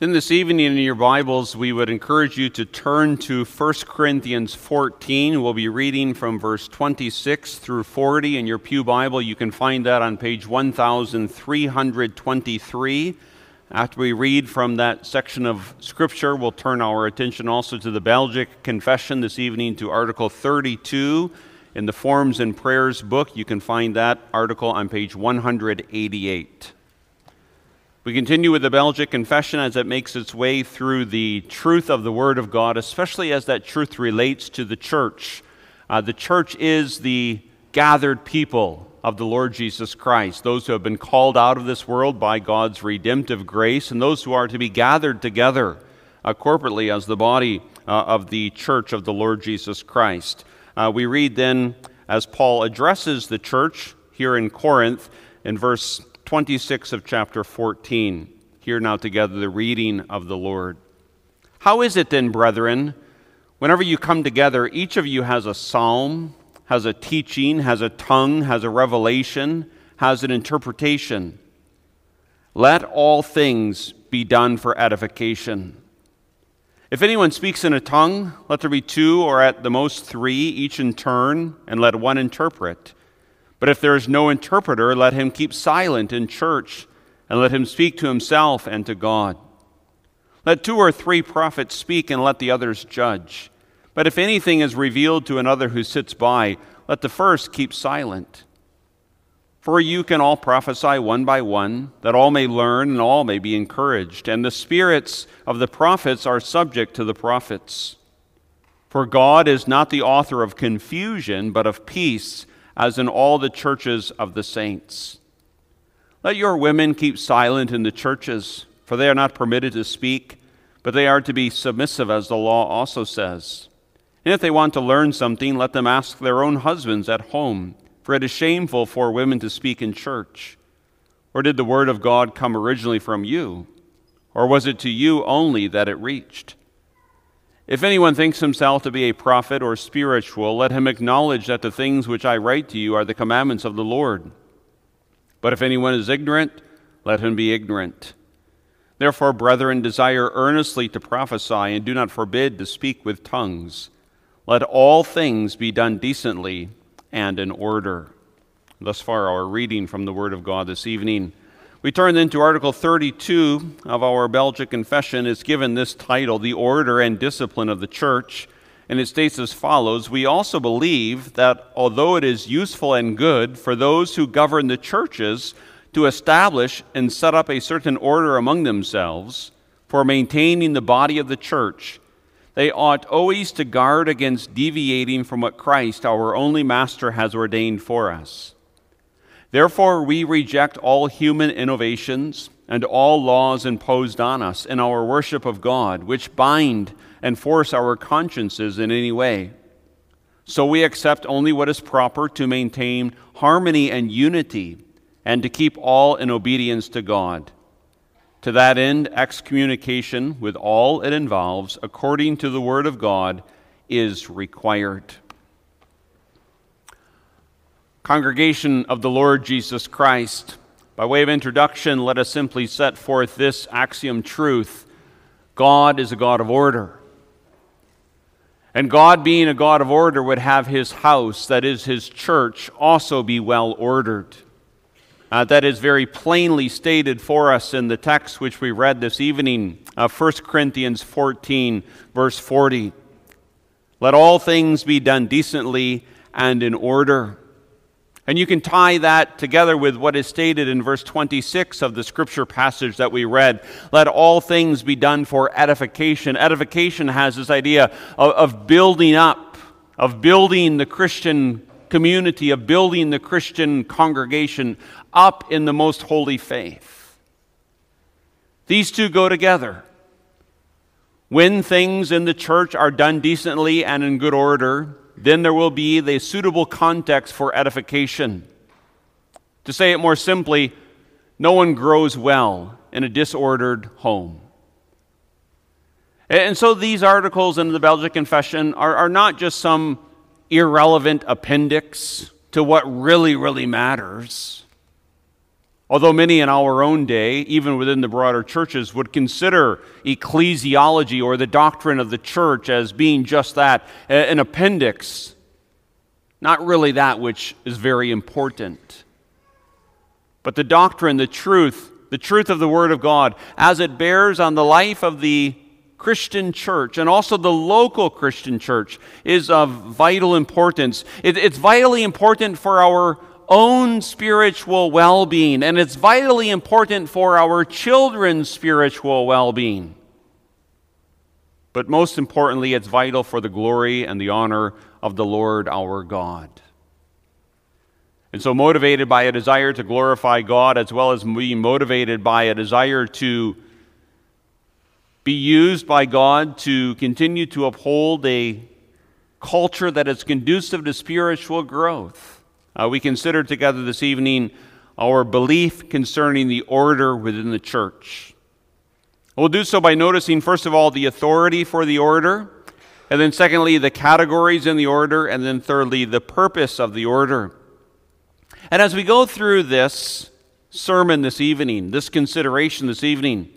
Then this evening in your Bibles, we would encourage you to turn to 1 Corinthians 14. We'll be reading from verse 26 through 40 in your Pew Bible. You can find that on page 1323. After we read from that section of Scripture, we'll turn our attention also to the Belgic Confession this evening to Article 32 in the Forms and Prayers book. You can find that article on page 188. We continue with the Belgic Confession as it makes its way through the truth of the Word of God, especially as that truth relates to the church. Uh, the church is the gathered people of the Lord Jesus Christ, those who have been called out of this world by God's redemptive grace, and those who are to be gathered together uh, corporately as the body uh, of the church of the Lord Jesus Christ. Uh, we read then, as Paul addresses the church here in Corinth, in verse 26 of chapter 14. Hear now together the reading of the Lord. How is it then, brethren, whenever you come together, each of you has a psalm, has a teaching, has a tongue, has a revelation, has an interpretation? Let all things be done for edification. If anyone speaks in a tongue, let there be two or at the most three, each in turn, and let one interpret. But if there is no interpreter, let him keep silent in church, and let him speak to himself and to God. Let two or three prophets speak, and let the others judge. But if anything is revealed to another who sits by, let the first keep silent. For you can all prophesy one by one, that all may learn and all may be encouraged. And the spirits of the prophets are subject to the prophets. For God is not the author of confusion, but of peace as in all the churches of the saints. Let your women keep silent in the churches, for they are not permitted to speak, but they are to be submissive, as the law also says. And if they want to learn something, let them ask their own husbands at home, for it is shameful for women to speak in church. Or did the word of God come originally from you? Or was it to you only that it reached? If anyone thinks himself to be a prophet or spiritual, let him acknowledge that the things which I write to you are the commandments of the Lord. But if anyone is ignorant, let him be ignorant. Therefore, brethren, desire earnestly to prophesy, and do not forbid to speak with tongues. Let all things be done decently and in order. Thus far, our reading from the Word of God this evening. We turn then to Article 32 of our Belgic Confession. It's given this title, The Order and Discipline of the Church. And it states as follows We also believe that although it is useful and good for those who govern the churches to establish and set up a certain order among themselves for maintaining the body of the church, they ought always to guard against deviating from what Christ, our only Master, has ordained for us. Therefore, we reject all human innovations and all laws imposed on us in our worship of God, which bind and force our consciences in any way. So we accept only what is proper to maintain harmony and unity and to keep all in obedience to God. To that end, excommunication, with all it involves, according to the Word of God, is required. Congregation of the Lord Jesus Christ, by way of introduction, let us simply set forth this axiom truth God is a God of order. And God, being a God of order, would have his house, that is, his church, also be well ordered. Uh, that is very plainly stated for us in the text which we read this evening, uh, 1 Corinthians 14, verse 40. Let all things be done decently and in order. And you can tie that together with what is stated in verse 26 of the scripture passage that we read. Let all things be done for edification. Edification has this idea of, of building up, of building the Christian community, of building the Christian congregation up in the most holy faith. These two go together. When things in the church are done decently and in good order, then there will be the suitable context for edification. To say it more simply, no one grows well in a disordered home. And so these articles in the Belgic Confession are, are not just some irrelevant appendix to what really, really matters. Although many in our own day, even within the broader churches, would consider ecclesiology or the doctrine of the church as being just that an appendix, not really that which is very important. But the doctrine, the truth, the truth of the Word of God, as it bears on the life of the Christian church and also the local Christian church, is of vital importance. It, it's vitally important for our own spiritual well being, and it's vitally important for our children's spiritual well being. But most importantly, it's vital for the glory and the honor of the Lord our God. And so, motivated by a desire to glorify God, as well as being motivated by a desire to be used by God to continue to uphold a culture that is conducive to spiritual growth uh, we consider together this evening our belief concerning the order within the church. We'll do so by noticing, first of all, the authority for the order, and then, secondly, the categories in the order, and then, thirdly, the purpose of the order. And as we go through this sermon this evening, this consideration this evening,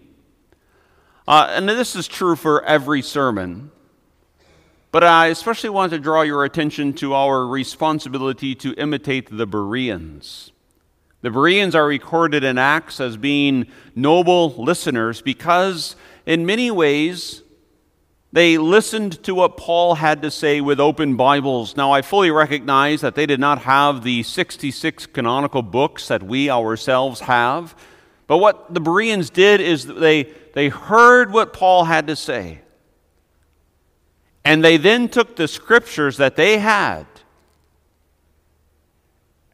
uh, and this is true for every sermon, but I especially want to draw your attention to our responsibility to imitate the Bereans. The Bereans are recorded in Acts as being noble listeners because, in many ways, they listened to what Paul had to say with open Bibles. Now, I fully recognize that they did not have the 66 canonical books that we ourselves have. But what the Bereans did is they, they heard what Paul had to say. And they then took the scriptures that they had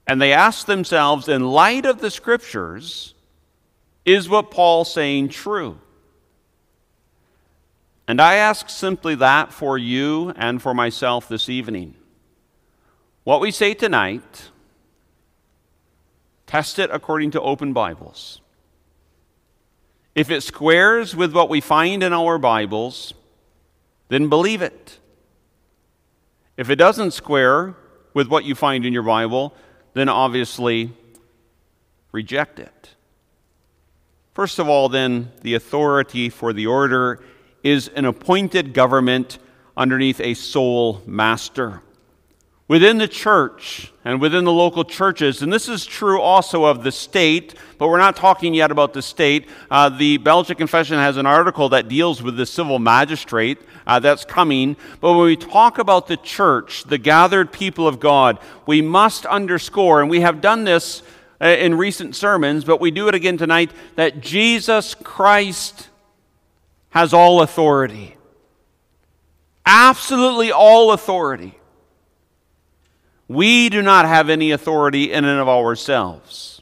and they asked themselves, in light of the scriptures, is what Paul's saying true? And I ask simply that for you and for myself this evening. What we say tonight, test it according to open Bibles. If it squares with what we find in our Bibles, then believe it. If it doesn't square with what you find in your Bible, then obviously reject it. First of all, then, the authority for the order is an appointed government underneath a sole master within the church and within the local churches, and this is true also of the state, but we're not talking yet about the state. Uh, the Belgic Confession has an article that deals with the civil magistrate uh, that's coming. But when we talk about the church, the gathered people of God, we must underscore, and we have done this uh, in recent sermons, but we do it again tonight, that Jesus Christ has all authority. Absolutely all authority. We do not have any authority in and of ourselves.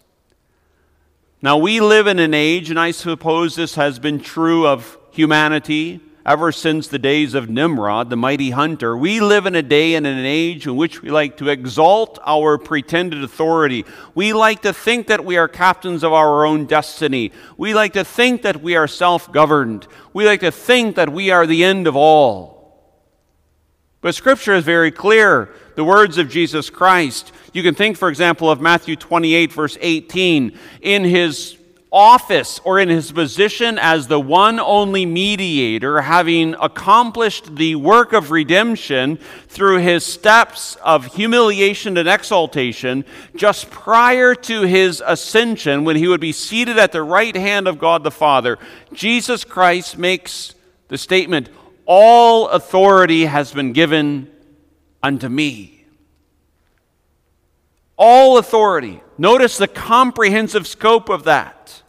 Now, we live in an age, and I suppose this has been true of humanity ever since the days of Nimrod, the mighty hunter. We live in a day and an age in which we like to exalt our pretended authority. We like to think that we are captains of our own destiny. We like to think that we are self governed. We like to think that we are the end of all. But Scripture is very clear. The words of Jesus Christ. You can think, for example, of Matthew 28, verse 18. In his office or in his position as the one only mediator, having accomplished the work of redemption through his steps of humiliation and exaltation, just prior to his ascension, when he would be seated at the right hand of God the Father, Jesus Christ makes the statement, all authority has been given unto me. All authority. Notice the comprehensive scope of that.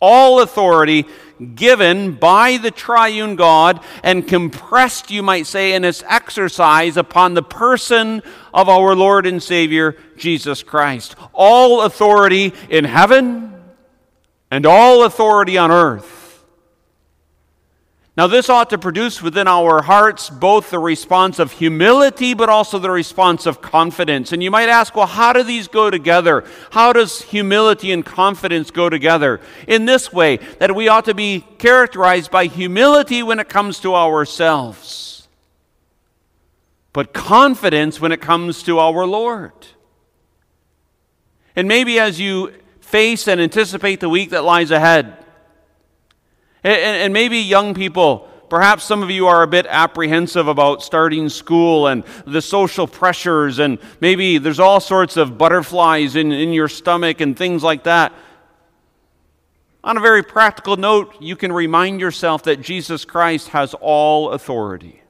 All authority given by the triune God and compressed, you might say, in its exercise upon the person of our Lord and Savior, Jesus Christ. All authority in heaven and all authority on earth now, this ought to produce within our hearts both the response of humility, but also the response of confidence. And you might ask, well, how do these go together? How does humility and confidence go together? In this way, that we ought to be characterized by humility when it comes to ourselves, but confidence when it comes to our Lord. And maybe as you face and anticipate the week that lies ahead. And, and, maybe young people, perhaps some of you are a bit apprehensive about starting school and the social pressures, and maybe there's all sorts of butterflies in, in your stomach and things like that. On a very practical note, you can remind yourself that Jesus Christ has all authority.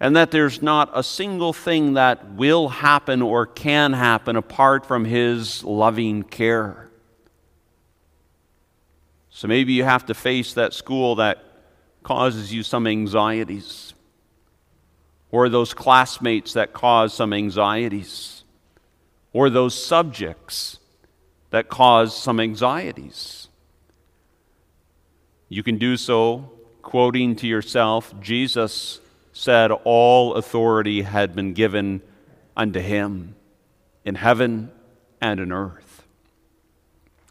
And that there's not a single thing that will happen or can happen apart from His loving care. So maybe you have to face that school that causes you some anxieties, or those classmates that cause some anxieties, or those subjects that cause some anxieties. You can do so quoting to yourself Jesus said, All authority had been given unto him in heaven and in earth.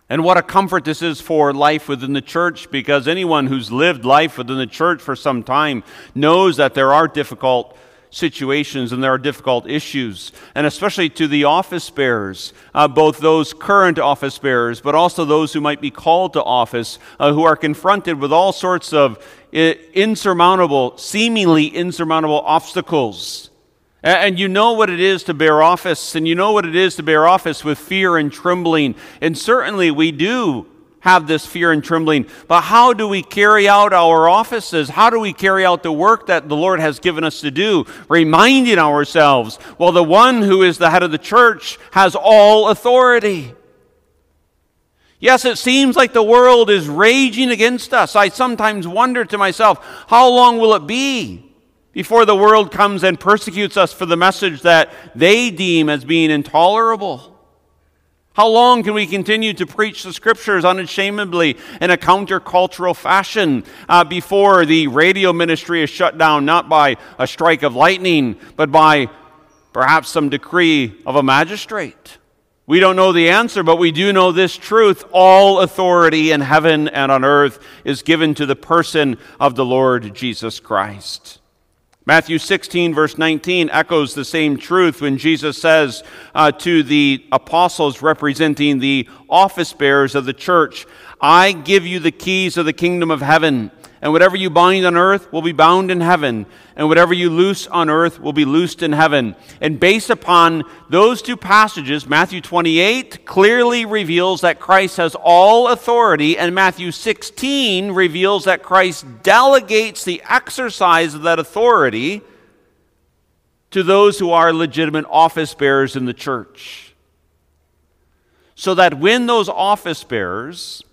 And what a comfort this is for life within the church because anyone who's lived life within the church for some time knows that there are difficult situations and there are difficult issues, and especially to the office bearers, uh, both those current office bearers, but also those who might be called to office, uh, who are confronted with all sorts of uh, insurmountable, seemingly insurmountable obstacles. And you know what it is to bear office, and you know what it is to bear office with fear and trembling. And certainly we do have this fear and trembling. But how do we carry out our offices? How do we carry out the work that the Lord has given us to do? Reminding ourselves, well, the one who is the head of the church has all authority. Yes, it seems like the world is raging against us. I sometimes wonder to myself, how long will it be before the world comes and persecutes us for the message that they deem as being intolerable? How long can we continue to preach the scriptures unashamedly in a countercultural fashion uh, before the radio ministry is shut down, not by a strike of lightning, but by perhaps some decree of a magistrate? We don't know the answer, but we do know this truth. All authority in heaven and on earth is given to the person of the Lord Jesus Christ. Matthew 16, verse 19, echoes the same truth when Jesus says uh, to the apostles representing the office bearers of the church, I give you the keys of the kingdom of heaven. And whatever you bind on earth will be bound in heaven, and whatever you loose on earth will be loosed in heaven. And based upon those two passages, Matthew 28 clearly reveals that Christ has all authority, and Matthew 16 reveals that Christ delegates the exercise of that authority to those who are legitimate office bearers in the church. So that when those office bearers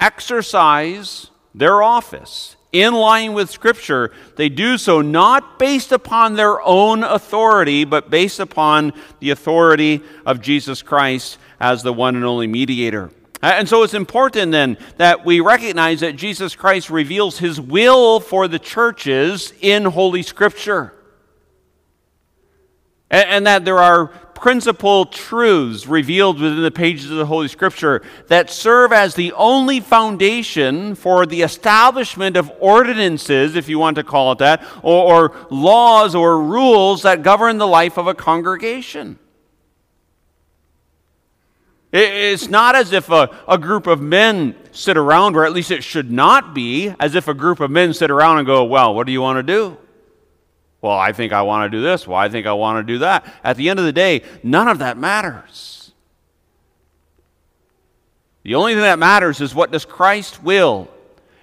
exercise their office in line with Scripture, they do so not based upon their own authority, but based upon the authority of Jesus Christ as the one and only mediator. And so it's important then that we recognize that Jesus Christ reveals his will for the churches in Holy Scripture. And, that there are principal truths revealed within the pages of the Holy Scripture that serve as the only foundation for the establishment of ordinances, if you want to call it that, or, or laws or rules that govern the life of a congregation. It's not as if a, a group of men sit around, or at least it should not be, as if a group of men sit around and go, Well, what do you want to do? Well, I think I want to do this. Well, I think I want to do that. At the end of the day, none of that matters. The only thing that matters is what does Christ will?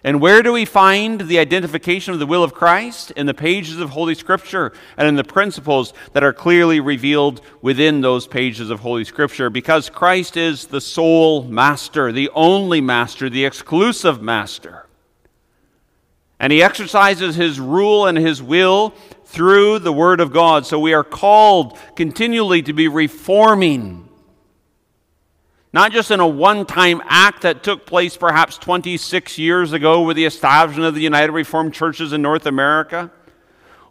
And where do we find the identification of the will of Christ? In the pages of Holy Scripture and in the principles that are clearly revealed within those pages of Holy Scripture. Because Christ is the sole master, the only master, the exclusive master. And he exercises his rule and his will through the Word of God. So we are called continually to be reforming. Not just in a one time act that took place perhaps 26 years ago with the establishment of the United Reformed Churches in North America,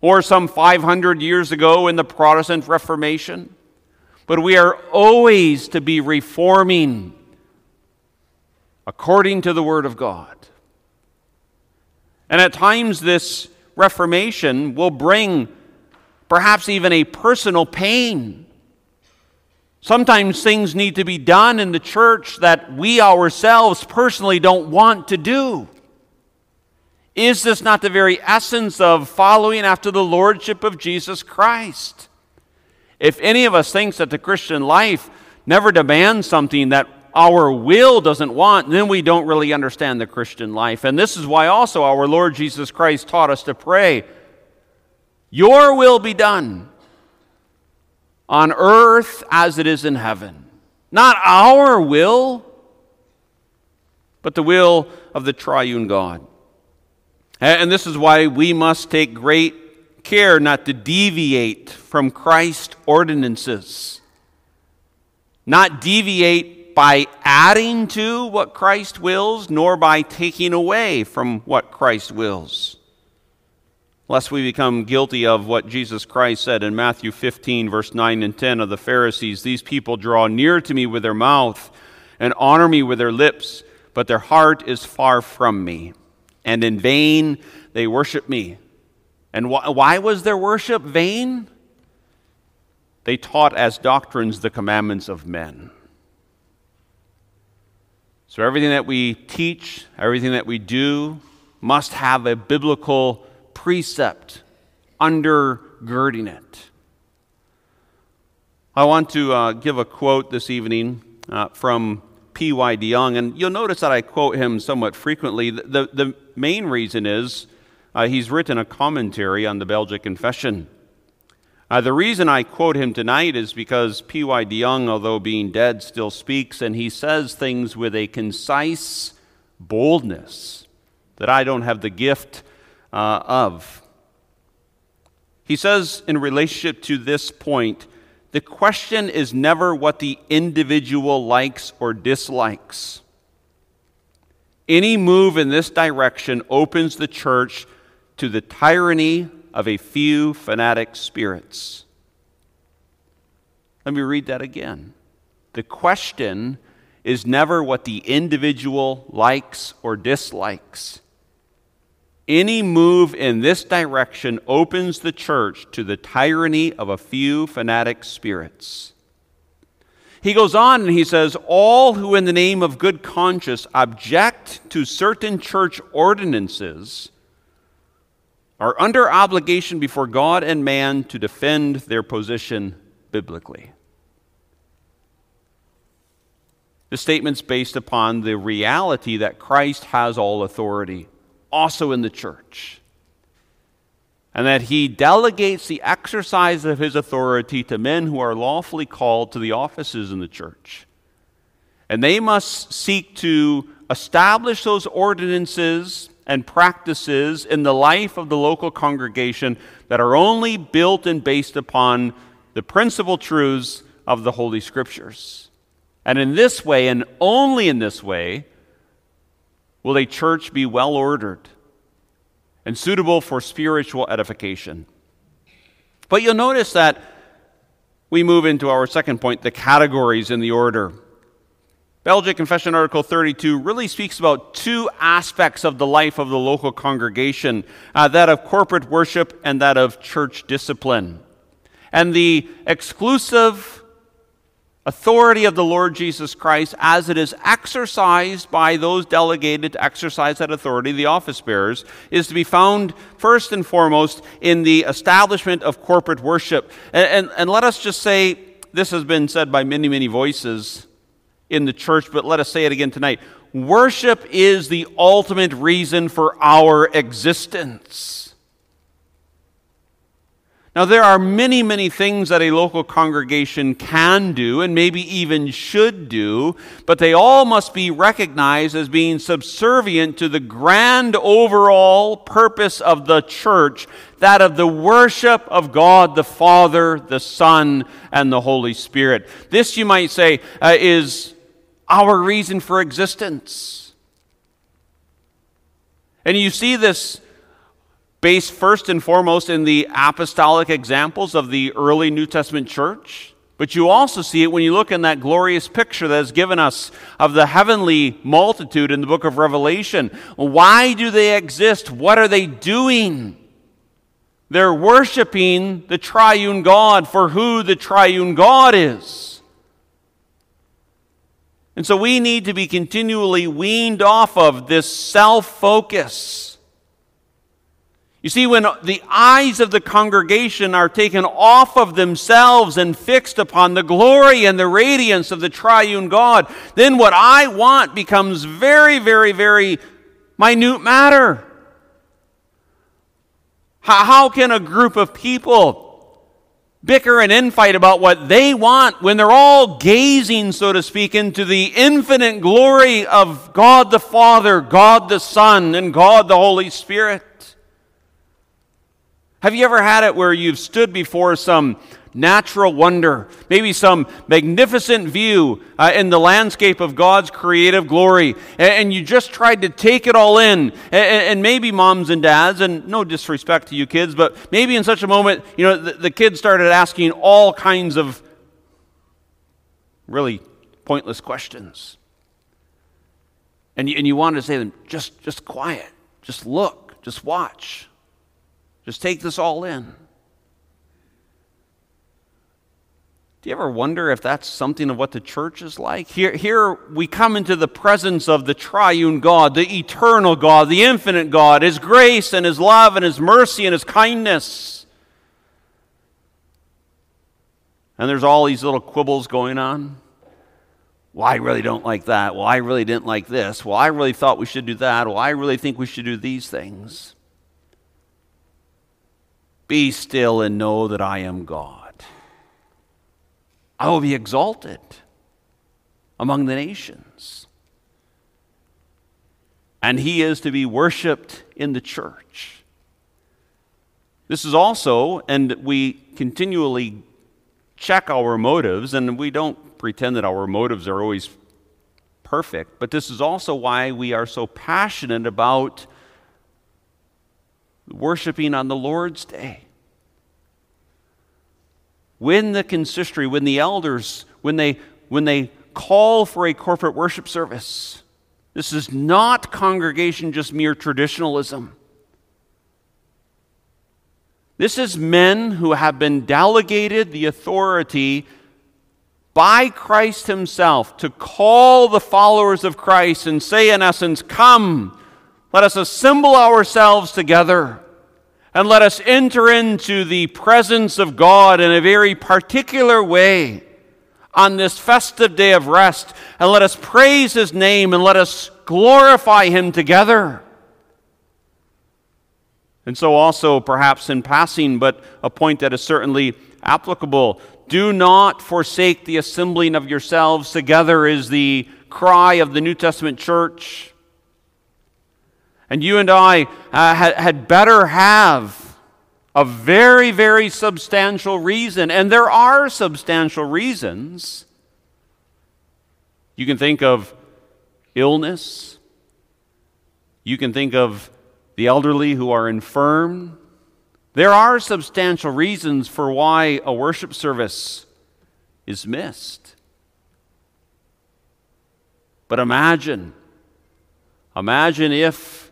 or some 500 years ago in the Protestant Reformation, but we are always to be reforming according to the Word of God. And at times, this Reformation will bring perhaps even a personal pain. Sometimes things need to be done in the church that we ourselves personally don't want to do. Is this not the very essence of following after the lordship of Jesus Christ? If any of us thinks that the Christian life never demands something that our will doesn't want, then we don't really understand the Christian life. And this is why also our Lord Jesus Christ taught us to pray, Your will be done on earth as it is in heaven. Not our will, but the will of the triune God. And this is why we must take great care not to deviate from Christ's ordinances, not deviate by adding to what Christ wills, nor by taking away from what Christ wills lest we become guilty of what Jesus Christ said in Matthew 15, verse 9 and 10 of the Pharisees These people draw near to me with their mouth and honor me with their lips, but their heart is far from me, and in vain they worship me. And wh- why was their worship vain? They taught as doctrines the commandments of men. So everything that we teach, everything that we do, must have a biblical precept undergirding it. I want to uh, give a quote this evening uh, from P.Y. de Jong, and you'll notice that I quote him somewhat frequently. The, the, the main reason is uh, he's written a commentary on the Belgic Confession. Uh, the reason I quote him tonight is because P.Y. de Jong, although being dead, still speaks, and he says things with a concise boldness that I don't have the gift uh, of. He says, in relationship to this point, the question is never what the individual likes or dislikes. Any move in this direction opens the church to the tyranny of a few fanatic spirits. Let me read that again. The question is never what the individual likes or dislikes. Any move in this direction opens the church to the tyranny of a few fanatic spirits. He goes on and he says, All who, in the name of good conscience, object to certain church ordinances are under obligation before God and man to defend their position biblically. The statement's based upon the reality that Christ has all authority also in the church. And that he delegates the exercise of his authority to men who are lawfully called to the offices in the church. And they must seek to establish those ordinances and practices in the life of the local congregation that are only built and based upon the principal truths of the Holy Scriptures. And in this way, and only in this way, will a church be well ordered and suitable for spiritual edification. But you'll notice that we move into our second point the categories in the order. Belgic Confession Article 32 really speaks about two aspects of the life of the local congregation uh, that of corporate worship and that of church discipline. And the exclusive authority of the Lord Jesus Christ as it is exercised by those delegated to exercise that authority, the office bearers, is to be found first and foremost in the establishment of corporate worship. And, and, and let us just say, this has been said by many, many voices in the church, but let us say it again tonight. Worship is the ultimate reason for our existence. Now, there are many, many things that a local congregation can do and maybe even should do, but they all must be recognized as being subservient to the grand overall purpose of the church that of the worship of God the Father, the Son, and the Holy Spirit. This, you might say, uh, is our reason for existence. And you see this based first and foremost in the apostolic examples of the early New Testament church. But you also see it when you look in that glorious picture that is given us of the heavenly multitude in the book of Revelation. Why do they exist? What are they doing? They're worshiping the triune God for who the triune God is. And so we need to be continually weaned off of this self focus. You see, when the eyes of the congregation are taken off of themselves and fixed upon the glory and the radiance of the triune God, then what I want becomes very, very, very minute matter. How, can a group of people bicker and infight about what they want when they're all gazing, so to speak, into the infinite glory of God the Father, God the Son, and God the Holy Spirit. Have you ever had it where you've stood before some natural wonder, maybe some magnificent view uh, in the landscape of God's creative glory, and, and, you just tried to take it all in. And, and, maybe moms and dads, and no disrespect to you kids, but maybe in such a moment, you know, the, the kids started asking all kinds of really pointless questions. And you, and you wanted to say to them, just, just quiet, just look, just watch, just take this all in. Do you ever wonder if that's something of what the church is like? Here, here we come into the presence of the triune God, the eternal God, the infinite God, His grace and His love and His mercy and His kindness. And there's all these little quibbles going on. Well, I really don't like that. Well, I really didn't like this. Well, I really thought we should do that. Well, I really think we should do these things. Be still and know that I am God. I will be exalted among the nations. And he is to be worshiped in the church. This is also, and we continually check our motives, and we don't pretend that our motives are always perfect, but this is also why we are so passionate about worshiping on the Lord's Day when the consistory, when the elders, when they, when they call for a corporate worship service, this is not congregation just mere traditionalism. This is men who have been delegated the authority by Christ Himself to call the followers of Christ and say, in essence, Come, let us assemble ourselves together and let us enter into the presence of God in a very particular way on this festive day of rest, and let us praise His name and let us glorify Him together. And so, also, perhaps in passing, but a point that is certainly applicable do not forsake the assembling of yourselves together, is the cry of the New Testament church. And you and I uh, had, had better have a very, very substantial reason. And there are substantial reasons. You can think of illness, you can think of the elderly who are infirm. There are substantial reasons for why a worship service is missed. But imagine, imagine if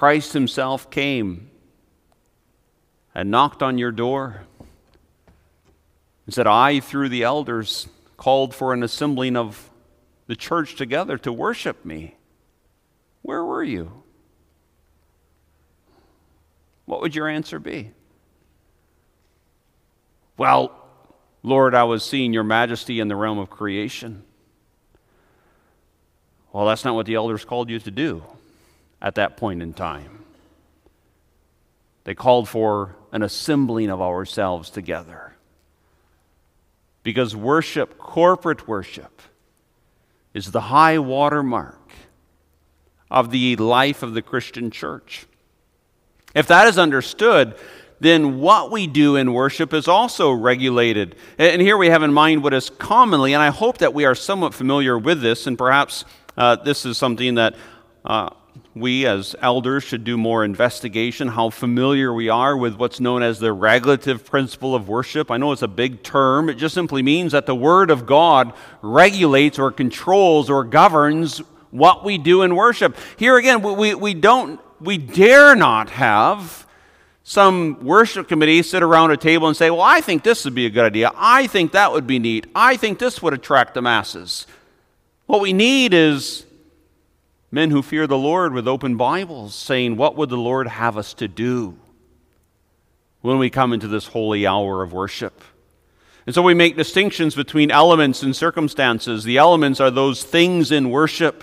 Christ Himself came and knocked on your door and said, I, through the elders, called for an assembling of the church together to worship me. Where were you? What would your answer be? Well, Lord, I was seeing your majesty in the realm of creation. Well, that's not what the elders called you to do at that point in time. They called for an assembling of ourselves together. Because worship, corporate worship, is the high watermark of the life of the Christian church. If that is understood, then what we do in worship is also regulated. And here we have in mind what is commonly, and I hope that we are somewhat familiar with this, and perhaps uh, this is something that uh, we as elders should do more investigation, how familiar we are with what's known as the regulative principle of worship. I know it's a big term. It just simply means that the Word of God regulates or controls or governs what we do in worship. Here again, we, we don't, we dare not have Some worship committee sit around a table and say, Well, I think this would be a good idea. I think that would be neat. I think this would attract the masses. What we need is men who fear the Lord with open Bibles saying, What would the Lord have us to do when we come into this holy hour of worship? And so we make distinctions between elements and circumstances. The elements are those things in worship.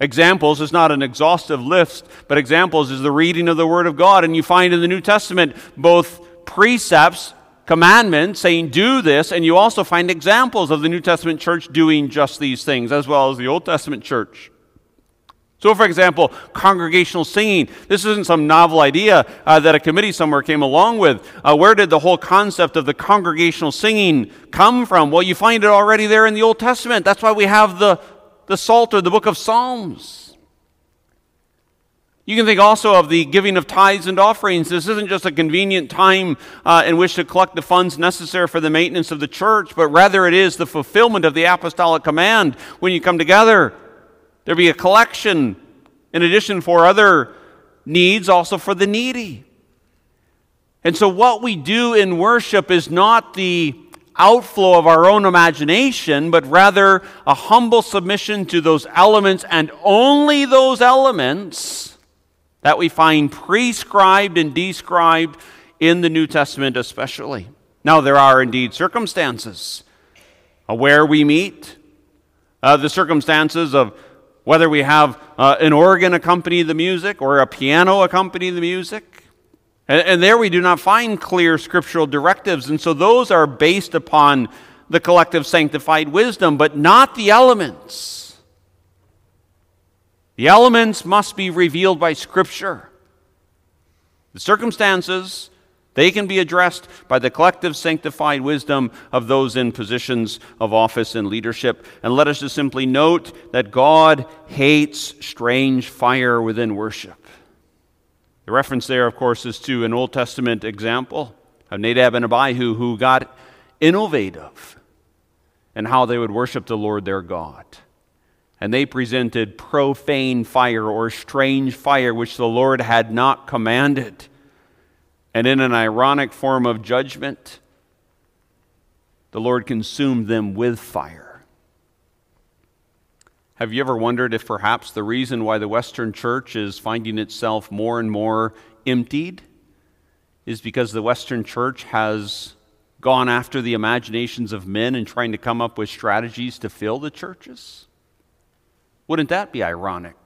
Examples is not an exhaustive list, but examples is the reading of the Word of God. And you find in the New Testament both precepts, commandments saying, do this, and you also find examples of the New Testament church doing just these things, as well as the Old Testament church. So, for example, congregational singing. This isn't some novel idea uh, that a committee somewhere came along with. Uh, where did the whole concept of the congregational singing come from? Well, you find it already there in the Old Testament. That's why we have the, the Psalter, the book of Psalms. You can think also of the giving of tithes and offerings. This isn't just a convenient time uh, in which to collect the funds necessary for the maintenance of the church, but rather it is the fulfillment of the apostolic command when you come together there be a collection, in addition, for other needs, also for the needy. And so, what we do in worship is not the outflow of our own imagination, but rather a humble submission to those elements and only those elements that we find prescribed and described in the New Testament, especially. Now, there are indeed circumstances where we meet, uh, the circumstances of whether we have uh, an organ accompany the music or a piano accompany the music. And, and there we do not find clear scriptural directives. And so those are based upon the collective sanctified wisdom, but not the elements. The elements must be revealed by Scripture. The circumstances they can be addressed by the collective sanctified wisdom of those in positions of office and leadership. And let us just simply note that God hates strange fire within worship. The reference there, of course, is to an Old Testament example of Nadab and Abihu who got innovative in how they would worship the Lord their God. And they presented profane fire or strange fire which the Lord had not commanded. And in an ironic form of judgment, the Lord consumed them with fire. Have you ever wondered if perhaps the reason why the Western church is finding itself more and more emptied is because the Western church has gone after the imaginations of men and trying to come up with strategies to fill the churches? Wouldn't that be ironic?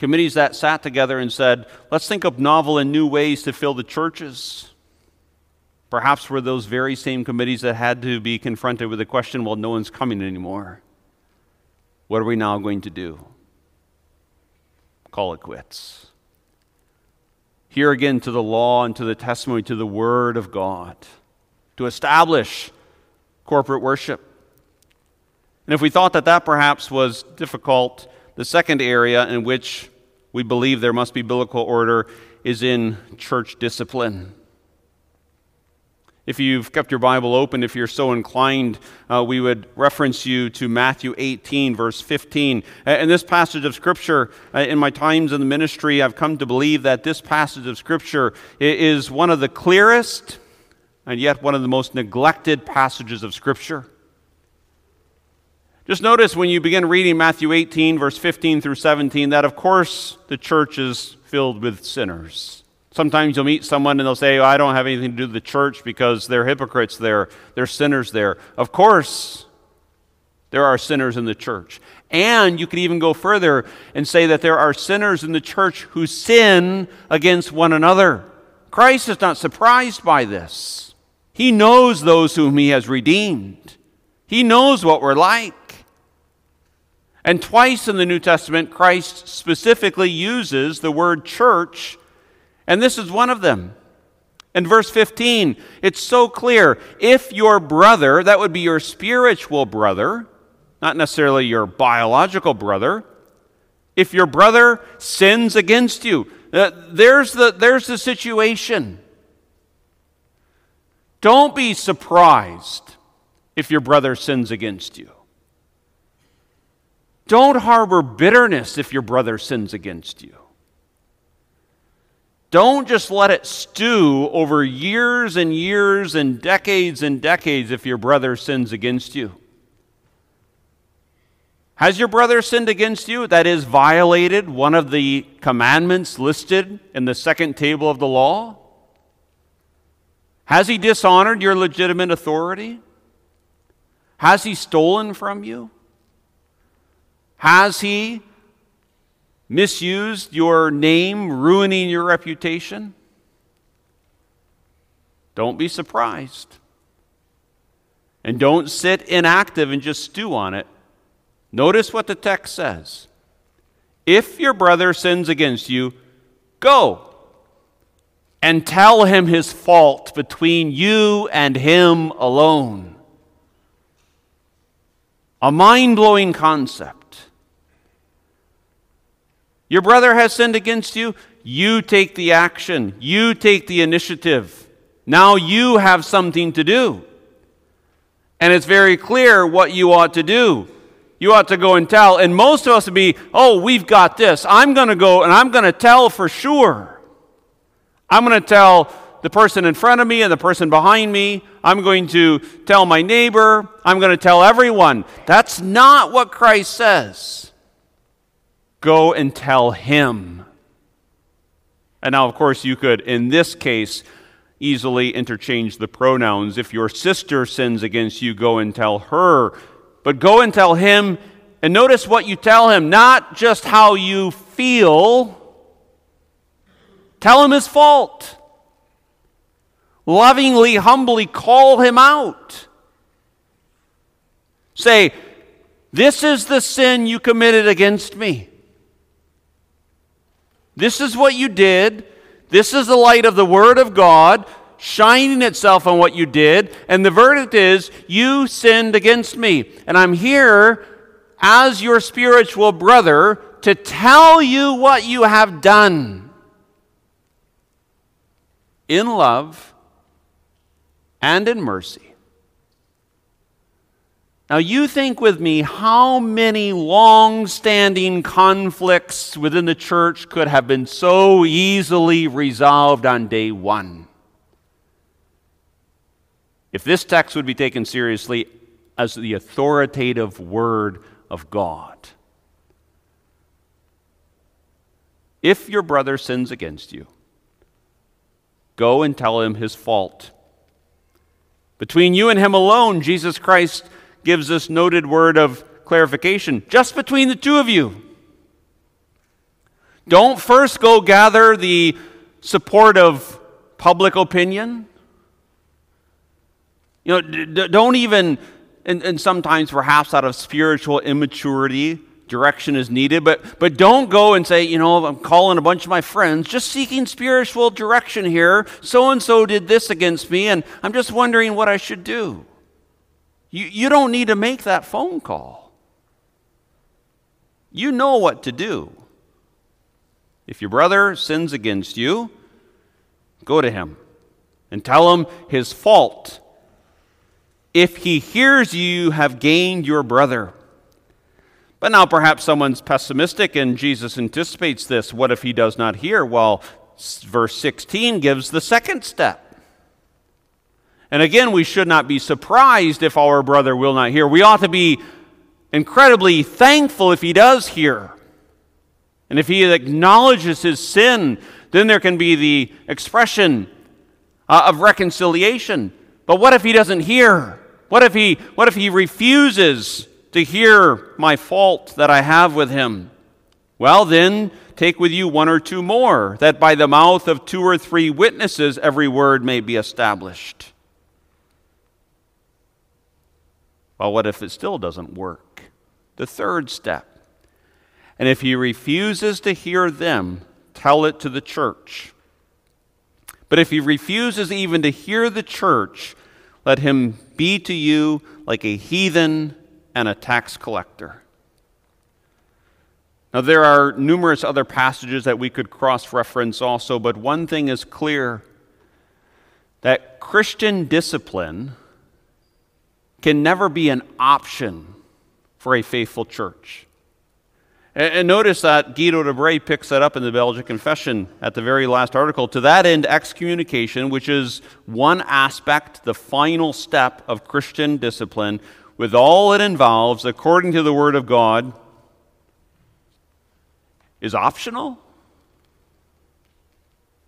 Committees that sat together and said, let's think of novel and new ways to fill the churches. Perhaps were those very same committees that had to be confronted with the question, well, no one's coming anymore. What are we now going to do? Call it quits. Here again to the law and to the testimony, to the Word of God, to establish corporate worship. And if we thought that that perhaps was difficult, the second area in which we believe there must be biblical order is in church discipline. If you've kept your Bible open, if you're so inclined, uh, we would reference you to Matthew 18, verse 15. In this passage of Scripture, uh, in my times in the ministry, I've come to believe that this passage of Scripture is one of the clearest and yet one of the most neglected passages of Scripture. Just notice when you begin reading Matthew 18, verse 15 through 17, that of course the church is filled with sinners. Sometimes you'll meet someone and they'll say, oh, I don't have anything to do with the church because they're hypocrites there, they're sinners there. Of course, there are sinners in the church. And you could even go further and say that there are sinners in the church who sin against one another. Christ is not surprised by this. He knows those whom he has redeemed. He knows what we're like. And twice in the New Testament, Christ specifically uses the word church, and this is one of them. In verse 15, it's so clear. If your brother, that would be your spiritual brother, not necessarily your biological brother, if your brother sins against you, uh, there's, the, there's the situation. Don't be surprised if your brother sins against you. Don't harbor bitterness if your brother sins against you. Don't just let it stew over years and years and decades and decades if your brother sins against you. Has your brother sinned against you? That is, violated one of the commandments listed in the second table of the law? Has he dishonored your legitimate authority? Has he stolen from you? Has he misused your name, ruining your reputation? Don't be surprised. And don't sit inactive and just stew on it. Notice what the text says. If your brother sins against you, go and tell him his fault between you and him alone. A mind blowing concept. Your brother has sinned against you, you take the action, you take the initiative. Now you have something to do. And it's very clear what you ought to do. You ought to go and tell. And most of us would be, oh, we've got this. I'm going to go and I'm going to tell for sure. I'm going to tell the person in front of me and the person behind me. I'm going to tell my neighbor. I'm going to tell everyone. That's not what Christ says. Go and tell him. And now, of course, you could, in this case, easily interchange the pronouns. If your sister sins against you, go and tell her. But go and tell him, and notice what you tell him, not just how you feel. Tell him his fault lovingly, humbly call him out. Say, This is the sin you committed against me. This is what you did. This is the light of the Word of God shining itself on what you did. And the verdict is, you sinned against me. And I'm here as your spiritual brother to tell you what you have done. In love and in mercy. Now, you think with me how many long standing conflicts within the church could have been so easily resolved on day one? If this text would be taken seriously as the authoritative word of God. If your brother sins against you, go and tell him his fault between you and him alone, Jesus Christ gives this noted word of clarification just between the two of you. Don't first go gather the support of public opinion. You know, don't even, and, and sometimes perhaps out of spiritual immaturity, direction is needed, but, but don't go and say, you know, I'm calling a bunch of my friends, just seeking spiritual direction here. So and so did this against me, and I'm just wondering what I should do. You, you don't need to make that phone call. You know what to do. If your brother sins against you, go to him and tell him his fault. If he hears you have gained your brother. But now perhaps someone's pessimistic and Jesus anticipates this. What if he does not hear? Well, verse 16 gives the second step. And again, we should not be surprised if our brother will not hear. We ought to be incredibly thankful if he does hear. And if he acknowledges his sin, then there can be the expression uh, of reconciliation. But what if he doesn't hear? What if he, what if he refuses to hear my fault that I have with him? Well, then, take with you one or two more, that by the mouth of two or three witnesses every word may be established. Well, what if it still doesn't work? The third step. And if he refuses to hear them, tell it to the church. But if he refuses even to hear the church, let him be to you like a heathen and a tax collector. Now, there are numerous other passages that we could cross reference also, but one thing is clear that Christian discipline can never be an option for a faithful church. And, notice that Guido de Brès picks that up in the Belgian Confession at the very last article. To that end, excommunication, which is one aspect, the final step of Christian discipline, with all it involves, according to the Word of God, is optional,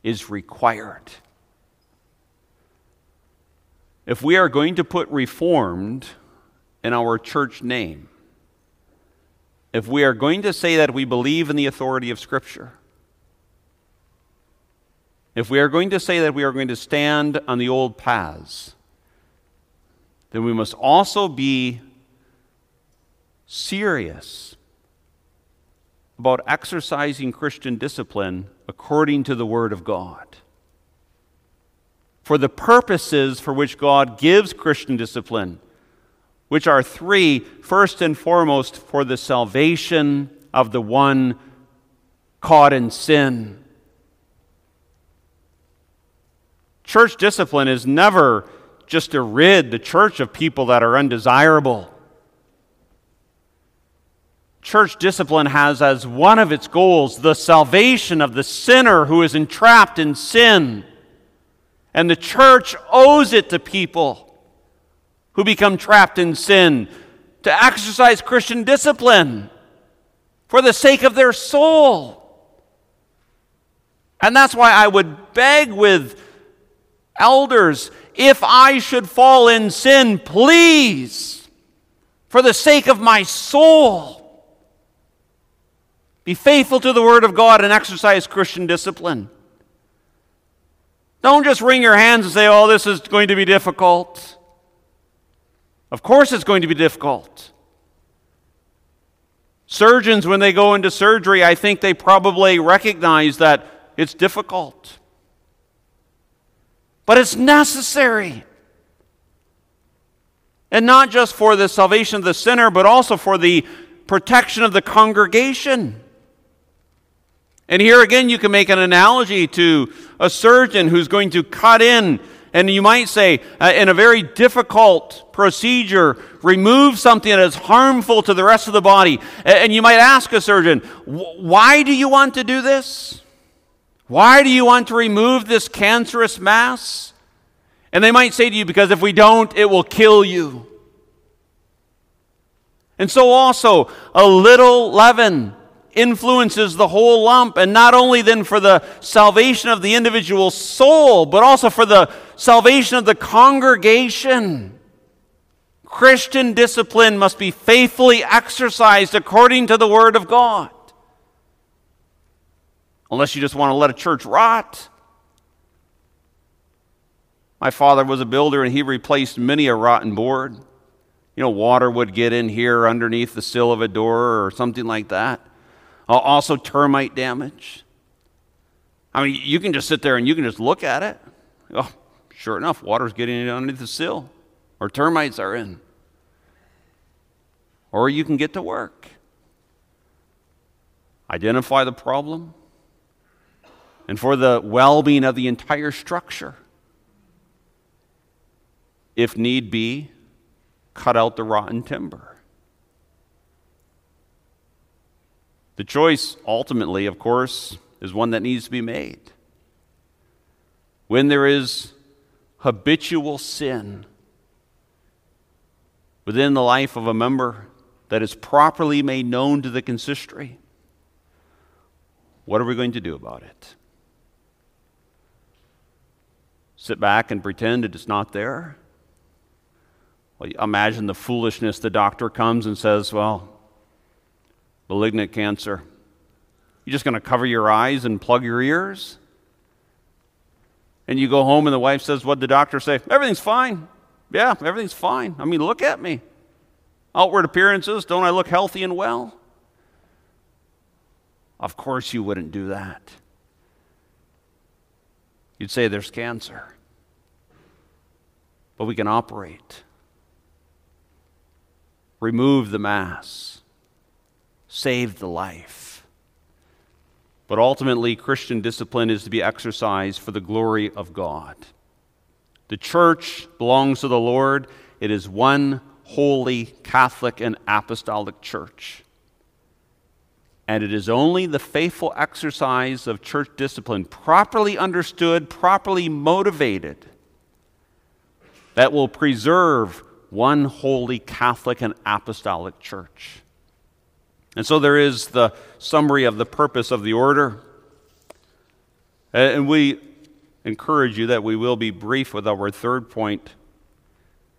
is required. If we are going to put reformed in our church name, if we are going to say that we believe in the authority of Scripture, if we are going to say that we are going to stand on the old paths, then we must also be serious about exercising Christian discipline according to the Word of God. For the purposes for which God gives Christian discipline which are three first and foremost, for the salvation of the one caught in sin. Church discipline is never just to rid the church of people that are undesirable. Church discipline has as one of its goals the salvation of the sinner who is entrapped in sin. And the church owes it to people who become trapped in sin to exercise Christian discipline for the sake of their soul. And that's why I would beg with elders if I should fall in sin, please, for the sake of my soul, be faithful to the Word of God and exercise Christian discipline. Don't just wring your hands and say, oh, this is going to be difficult. Of course, it's going to be difficult. Surgeons, when they go into surgery, I think they probably recognize that it's difficult. But it's necessary. And not just for the salvation of the sinner, but also for the protection of the congregation. And here again, you can make an analogy to a surgeon who's going to cut in and you might say, uh, in a very difficult procedure, remove something that is harmful to the rest of the body. And you might ask a surgeon, why do you want to do this? Why do you want to remove this cancerous mass? And they might say to you, because if we don't, it will kill you. And so, also, a little leaven influences the whole lump, and not only then for the salvation of the individual soul, but also for the salvation of the congregation. Christian discipline must be faithfully exercised according to the Word of God. Unless you just want to let a church rot. My father was a builder and he replaced many a rotten board. You know, water would get in here underneath the sill of a door or something like that. Also, termite damage. I mean, you can just sit there and you can just look at it. Oh, sure enough, water's getting in underneath the sill, or termites are in. Or you can get to work. Identify the problem, and for the well being of the entire structure, if need be, cut out the rotten timber. The choice, ultimately, of course, is one that needs to be made. When there is habitual sin within the life of a member that is properly made known to the consistory, what are we going to do about it? Sit back and pretend it is not there? Well, imagine the foolishness the doctor comes and says, Well, malignant cancer. You're just going to cover your eyes and plug your ears? And you go home and the wife says, What the doctor say? Everything's fine. Yeah, everything's fine. I mean, look at me. Outward appearances, don't I look healthy and well? Of course, you wouldn't do that. You'd say there's cancer. But we can operate, remove the mass saved the life. But ultimately, Christian discipline is to be exercised for the glory of God. The church belongs to the Lord, it is one holy, Catholic, and apostolic church. And it is only the faithful exercise of church discipline, properly understood, properly motivated, that will preserve one holy Catholic and apostolic church. And so there is the summary of the purpose of the order. And we encourage you that we will be brief with our third point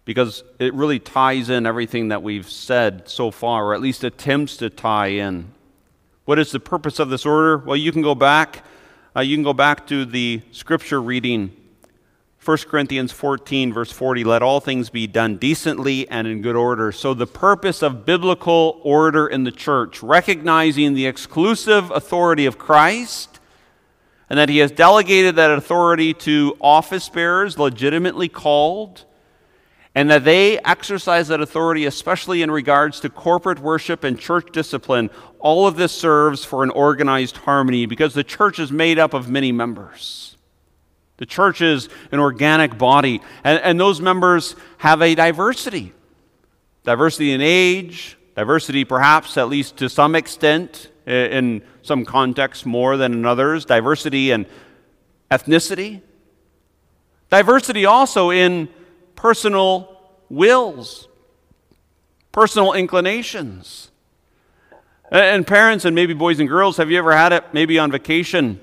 because it really ties in everything that we've said so far, or at least attempts to tie in. What is the purpose of this order? Well, you can go back. Uh, you can go back to the scripture reading 1 Corinthians 14, verse 40, let all things be done decently and in good order. So, the purpose of biblical order in the church, recognizing the exclusive authority of Christ, and that he has delegated that authority to office bearers legitimately called, and that they exercise that authority especially in regards to corporate worship and church discipline. All of this serves for an organized harmony because the church is made up of many members. The church is an organic body, and, and those members have a diversity diversity in age, diversity perhaps, at least to some extent, in some contexts more than in others, diversity in ethnicity, diversity also in personal wills, personal inclinations. And parents, and maybe boys and girls, have you ever had it maybe on vacation?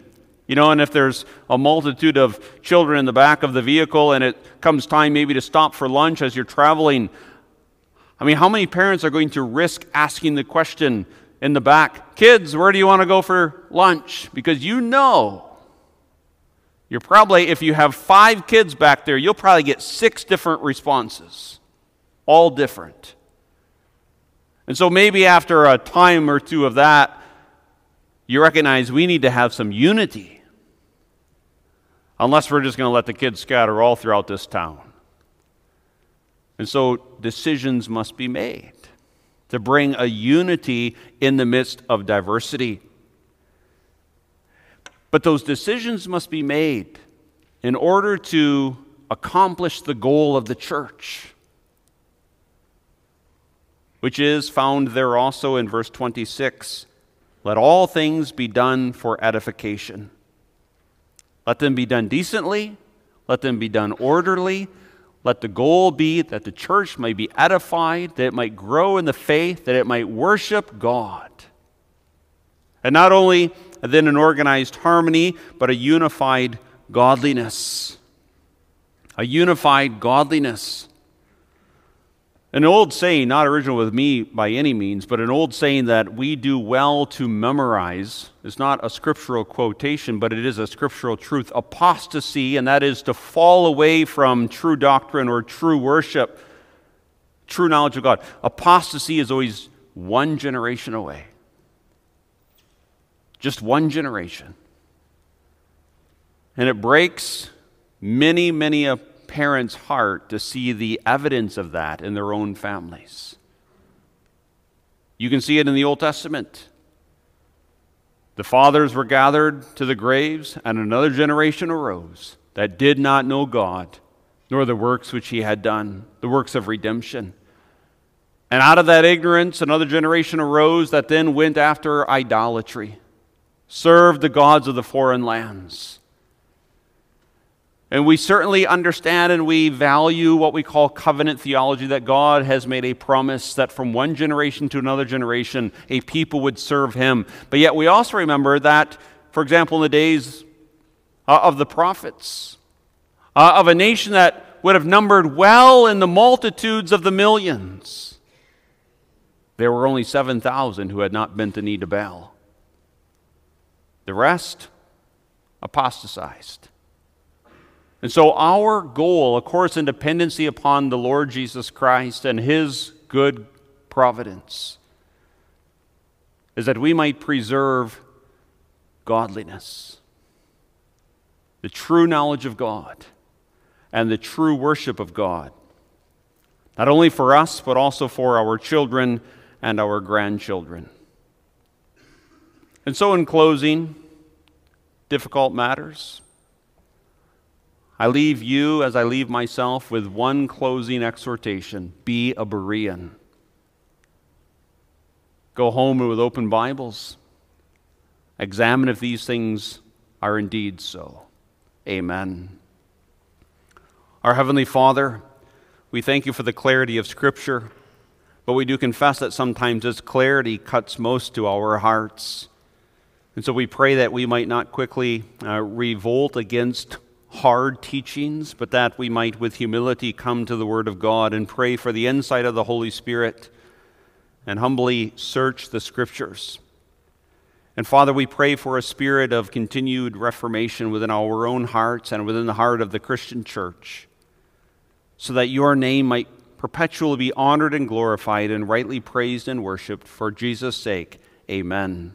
You know, and if there's a multitude of children in the back of the vehicle and it comes time maybe to stop for lunch as you're traveling, I mean, how many parents are going to risk asking the question in the back, kids, where do you want to go for lunch? Because you know, you're probably, if you have five kids back there, you'll probably get six different responses, all different. And so maybe after a time or two of that, you recognize we need to have some unity unless we're just going to let the kids scatter all throughout this town. And so decisions must be made to bring a unity in the midst of diversity. But those decisions must be made in order to accomplish the goal of the church, which is found there also in verse 26 let all things be done for edification. Let them be done decently. Let them be done orderly. Let the goal be that the church may be edified, that it might grow in the faith, that it might worship God. And not only then an organized harmony, but a unified godliness. A unified godliness. An old saying, not original with me by any means, but an old saying that we do well to memorize is not a scriptural quotation, but it is a scriptural truth. Apostasy, and that is to fall away from true doctrine or true worship, true knowledge of God. Apostasy is always one generation away. Just one generation. And it breaks many, many a parents' heart to see the evidence of that in their own families. You can see it in the Old Testament. The fathers were gathered to the graves, and another generation arose that did not know God, nor the works which he had done, the works of redemption. And out of that ignorance, another generation arose that then went after idolatry, served the gods of the foreign lands. And we certainly understand and we value what we call covenant theology that God has made a promise that from one generation to another generation, a people would serve him. But yet we also remember that, for example, in the days uh, of the prophets, uh, of a nation that would have numbered well in the multitudes of the millions, there were only 7,000 who had not bent the knee to Baal. The rest apostatized. And so, our goal, of course, in dependency upon the Lord Jesus Christ and His good providence, is that we might preserve godliness, the true knowledge of God, and the true worship of God, not only for us, but also for our children and our grandchildren. And so, in closing, difficult matters I leave you, as I leave myself, with one closing exhortation be a Berean. Go home with open Bibles. Examine if these things are indeed so. Amen. Our Heavenly Father, we thank you for the clarity of Scripture, but we do confess that sometimes this clarity cuts most to our hearts. And so we pray that we might not quickly uh, revolt against hard teachings, but that we might with humility come to the Word of God and pray for the insight of the Holy Spirit and humbly search the Scriptures. And Father, we pray for a spirit of continued reformation within our own hearts and within the heart of the Christian church, so that your name might perpetually be honored and glorified and rightly praised and worshiped for Jesus' sake. Amen.